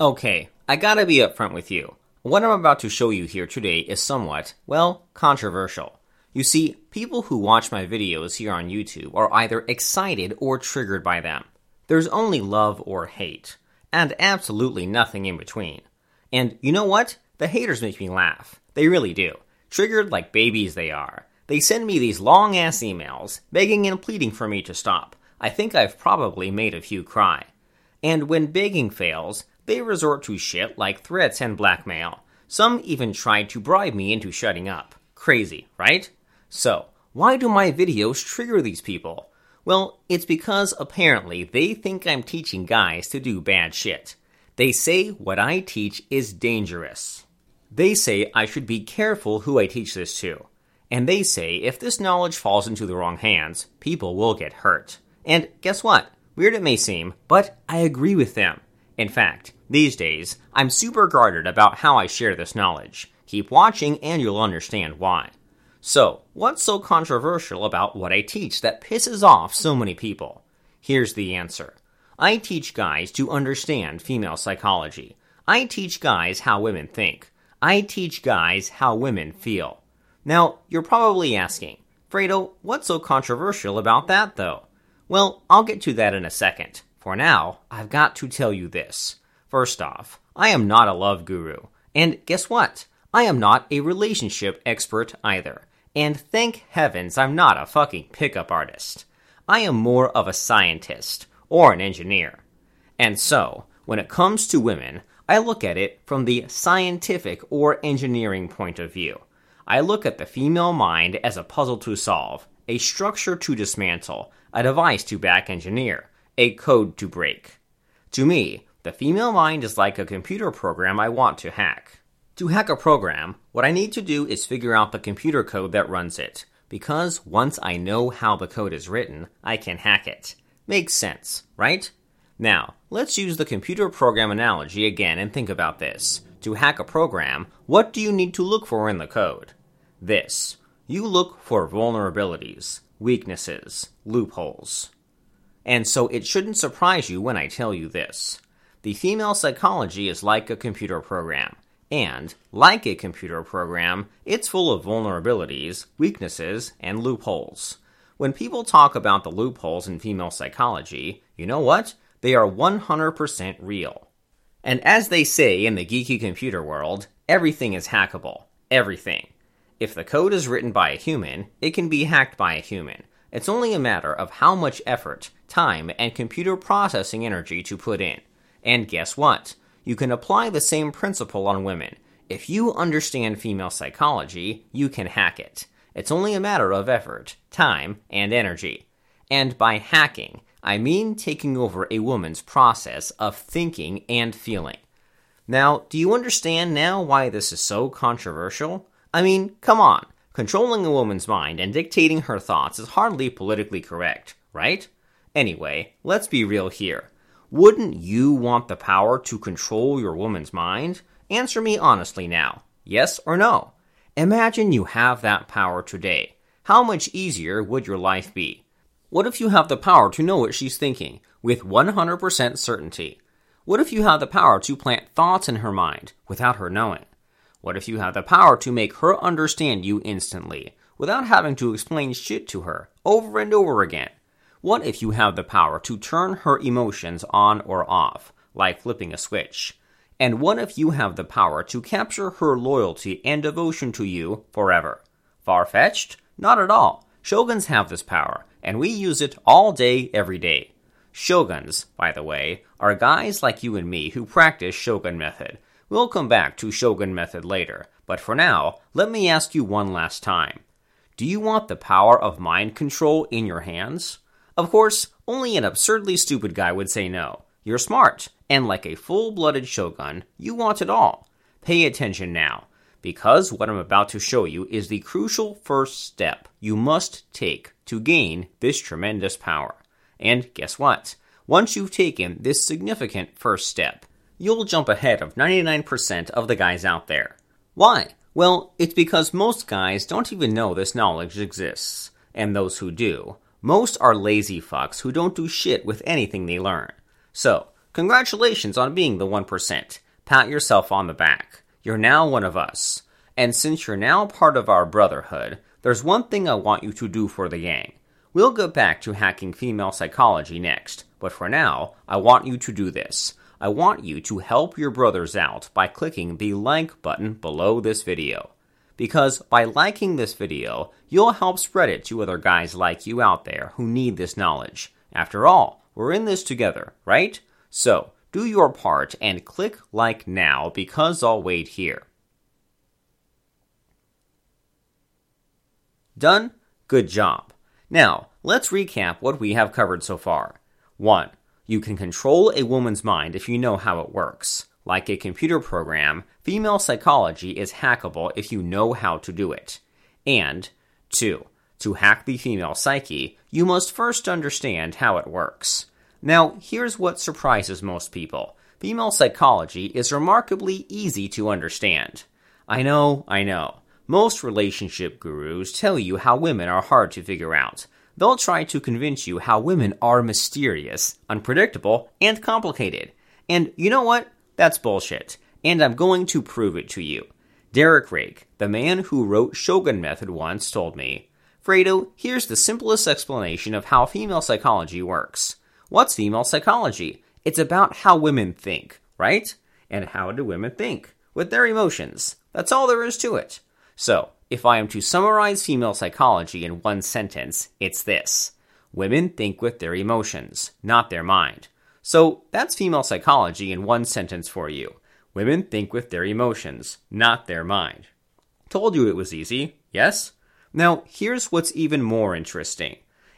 Okay, I gotta be upfront with you. What I'm about to show you here today is somewhat, well, controversial. You see, people who watch my videos here on YouTube are either excited or triggered by them. There's only love or hate, and absolutely nothing in between. And you know what? The haters make me laugh. They really do. Triggered like babies they are. They send me these long ass emails, begging and pleading for me to stop. I think I've probably made a few cry. And when begging fails, they resort to shit like threats and blackmail. Some even tried to bribe me into shutting up. Crazy, right? So, why do my videos trigger these people? Well, it's because apparently they think I'm teaching guys to do bad shit. They say what I teach is dangerous. They say I should be careful who I teach this to. And they say if this knowledge falls into the wrong hands, people will get hurt. And guess what? Weird it may seem, but I agree with them. In fact, these days, I'm super guarded about how I share this knowledge. Keep watching and you'll understand why. So, what's so controversial about what I teach that pisses off so many people? Here's the answer. I teach guys to understand female psychology. I teach guys how women think. I teach guys how women feel. Now, you're probably asking, Fredo, what's so controversial about that though? Well, I'll get to that in a second. For now, I've got to tell you this. First off, I am not a love guru. And guess what? I am not a relationship expert either. And thank heavens I'm not a fucking pickup artist. I am more of a scientist, or an engineer. And so, when it comes to women, I look at it from the scientific or engineering point of view. I look at the female mind as a puzzle to solve, a structure to dismantle, a device to back engineer, a code to break. To me, the female mind is like a computer program I want to hack. To hack a program, what I need to do is figure out the computer code that runs it, because once I know how the code is written, I can hack it. Makes sense, right? Now, let's use the computer program analogy again and think about this. To hack a program, what do you need to look for in the code? This. You look for vulnerabilities, weaknesses, loopholes. And so it shouldn't surprise you when I tell you this. The female psychology is like a computer program. And, like a computer program, it's full of vulnerabilities, weaknesses, and loopholes. When people talk about the loopholes in female psychology, you know what? They are 100% real. And as they say in the geeky computer world, everything is hackable. Everything. If the code is written by a human, it can be hacked by a human. It's only a matter of how much effort, time, and computer processing energy to put in. And guess what? You can apply the same principle on women. If you understand female psychology, you can hack it. It's only a matter of effort, time, and energy. And by hacking, I mean taking over a woman's process of thinking and feeling. Now, do you understand now why this is so controversial? I mean, come on. Controlling a woman's mind and dictating her thoughts is hardly politically correct, right? Anyway, let's be real here. Wouldn't you want the power to control your woman's mind? Answer me honestly now. Yes or no? Imagine you have that power today. How much easier would your life be? What if you have the power to know what she's thinking with 100% certainty? What if you have the power to plant thoughts in her mind without her knowing? What if you have the power to make her understand you instantly without having to explain shit to her over and over again? What if you have the power to turn her emotions on or off, like flipping a switch? And what if you have the power to capture her loyalty and devotion to you forever? Far fetched? Not at all. Shoguns have this power, and we use it all day, every day. Shoguns, by the way, are guys like you and me who practice Shogun method. We'll come back to Shogun method later, but for now, let me ask you one last time. Do you want the power of mind control in your hands? Of course, only an absurdly stupid guy would say no. You're smart, and like a full blooded shogun, you want it all. Pay attention now, because what I'm about to show you is the crucial first step you must take to gain this tremendous power. And guess what? Once you've taken this significant first step, you'll jump ahead of 99% of the guys out there. Why? Well, it's because most guys don't even know this knowledge exists, and those who do most are lazy fucks who don't do shit with anything they learn. So, Congratulations on being the 1%. Pat yourself on the back. You're now one of us. And since you're now part of our brotherhood, there's one thing I want you to do for the gang. We'll go back to hacking female psychology next, but for now, I want you to do this. I want you to help your brothers out by clicking the like button below this video. Because by liking this video, you'll help spread it to other guys like you out there who need this knowledge. After all, we're in this together, right? So, do your part and click like now because I'll wait here. Done? Good job. Now, let's recap what we have covered so far. 1. You can control a woman's mind if you know how it works. Like a computer program, female psychology is hackable if you know how to do it. And 2. To hack the female psyche, you must first understand how it works. Now, here's what surprises most people female psychology is remarkably easy to understand. I know, I know. Most relationship gurus tell you how women are hard to figure out, They'll try to convince you how women are mysterious, unpredictable, and complicated. And you know what? That's bullshit. And I'm going to prove it to you. Derek Rake, the man who wrote Shogun Method, once told me Fredo, here's the simplest explanation of how female psychology works. What's female psychology? It's about how women think, right? And how do women think? With their emotions. That's all there is to it. So, if I am to summarize female psychology in one sentence, it's this Women think with their emotions, not their mind. So that's female psychology in one sentence for you. Women think with their emotions, not their mind. Told you it was easy, yes? Now, here's what's even more interesting.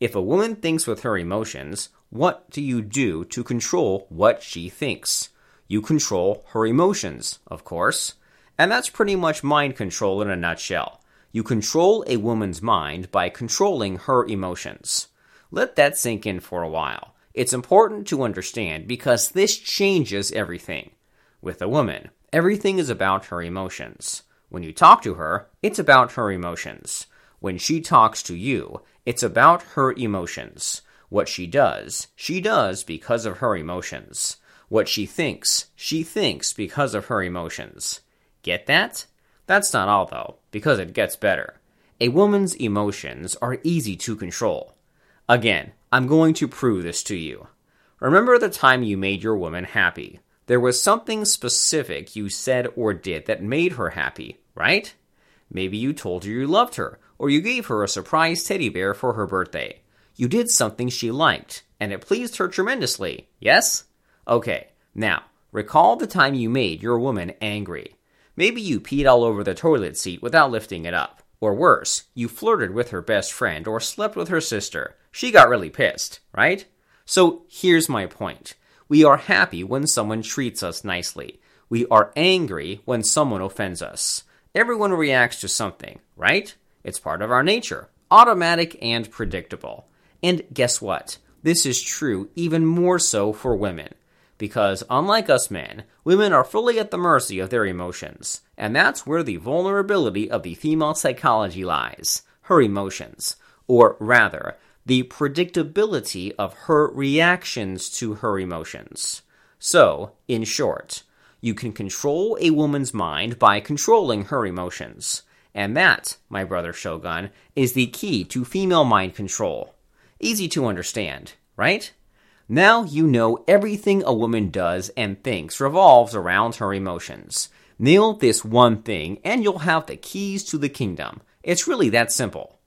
If a woman thinks with her emotions, what do you do to control what she thinks? You control her emotions, of course. And that's pretty much mind control in a nutshell. You control a woman's mind by controlling her emotions. Let that sink in for a while. It's important to understand because this changes everything. With a woman, everything is about her emotions. When you talk to her, it's about her emotions. When she talks to you, it's about her emotions. What she does, she does because of her emotions. What she thinks, she thinks because of her emotions. Get that? That's not all, though, because it gets better. A woman's emotions are easy to control. Again, I'm going to prove this to you. Remember the time you made your woman happy. There was something specific you said or did that made her happy, right? Maybe you told her you loved her, or you gave her a surprise teddy bear for her birthday. You did something she liked, and it pleased her tremendously, yes? Okay, now, recall the time you made your woman angry. Maybe you peed all over the toilet seat without lifting it up. Or worse, you flirted with her best friend or slept with her sister. She got really pissed, right? So here's my point. We are happy when someone treats us nicely. We are angry when someone offends us. Everyone reacts to something, right? It's part of our nature, automatic and predictable. And guess what? This is true even more so for women because, unlike us men, women are fully at the mercy of their emotions. And that's where the vulnerability of the female psychology lies her emotions. Or rather, the predictability of her reactions to her emotions. So, in short, you can control a woman's mind by controlling her emotions. And that, my brother Shogun, is the key to female mind control. Easy to understand, right? Now you know everything a woman does and thinks revolves around her emotions. Nail this one thing, and you'll have the keys to the kingdom. It's really that simple.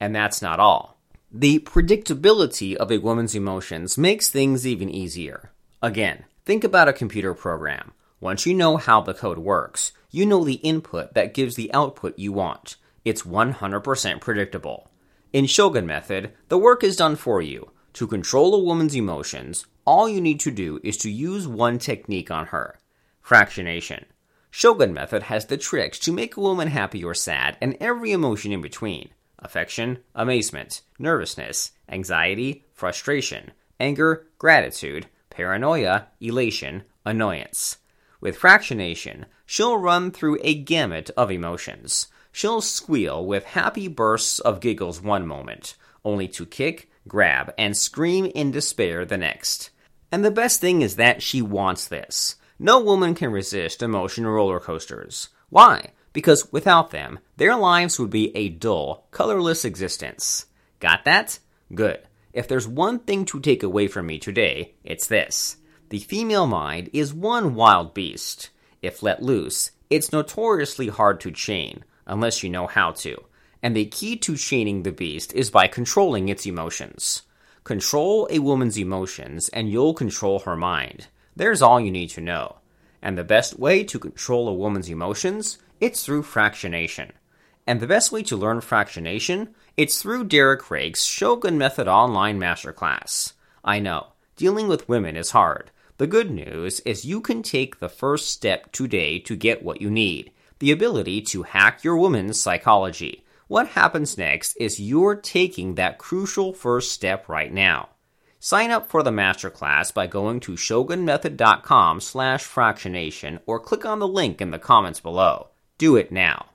And that's not all. The predictability of a woman's emotions makes things even easier. Again, think about a computer program. Once you know how the code works, you know the input that gives the output you want. It's 100% predictable. In Shogun Method, the work is done for you. To control a woman's emotions, all you need to do is to use one technique on her fractionation. Shogun method has the tricks to make a woman happy or sad and every emotion in between affection, amazement, nervousness, anxiety, frustration, anger, gratitude, paranoia, elation, annoyance. With fractionation, she'll run through a gamut of emotions. She'll squeal with happy bursts of giggles one moment, only to kick, grab, and scream in despair the next. And the best thing is that she wants this. No woman can resist emotion roller coasters. Why? Because without them, their lives would be a dull, colorless existence. Got that? Good. If there's one thing to take away from me today, it's this. The female mind is one wild beast. If let loose, it's notoriously hard to chain, unless you know how to. And the key to chaining the beast is by controlling its emotions. Control a woman's emotions, and you'll control her mind. There's all you need to know. And the best way to control a woman's emotions? It's through fractionation. And the best way to learn fractionation? It's through Derek Rake's Shogun Method Online Masterclass. I know, dealing with women is hard. The good news is you can take the first step today to get what you need the ability to hack your woman's psychology. What happens next is you're taking that crucial first step right now. Sign up for the masterclass by going to shogunmethod.com slash fractionation or click on the link in the comments below. Do it now.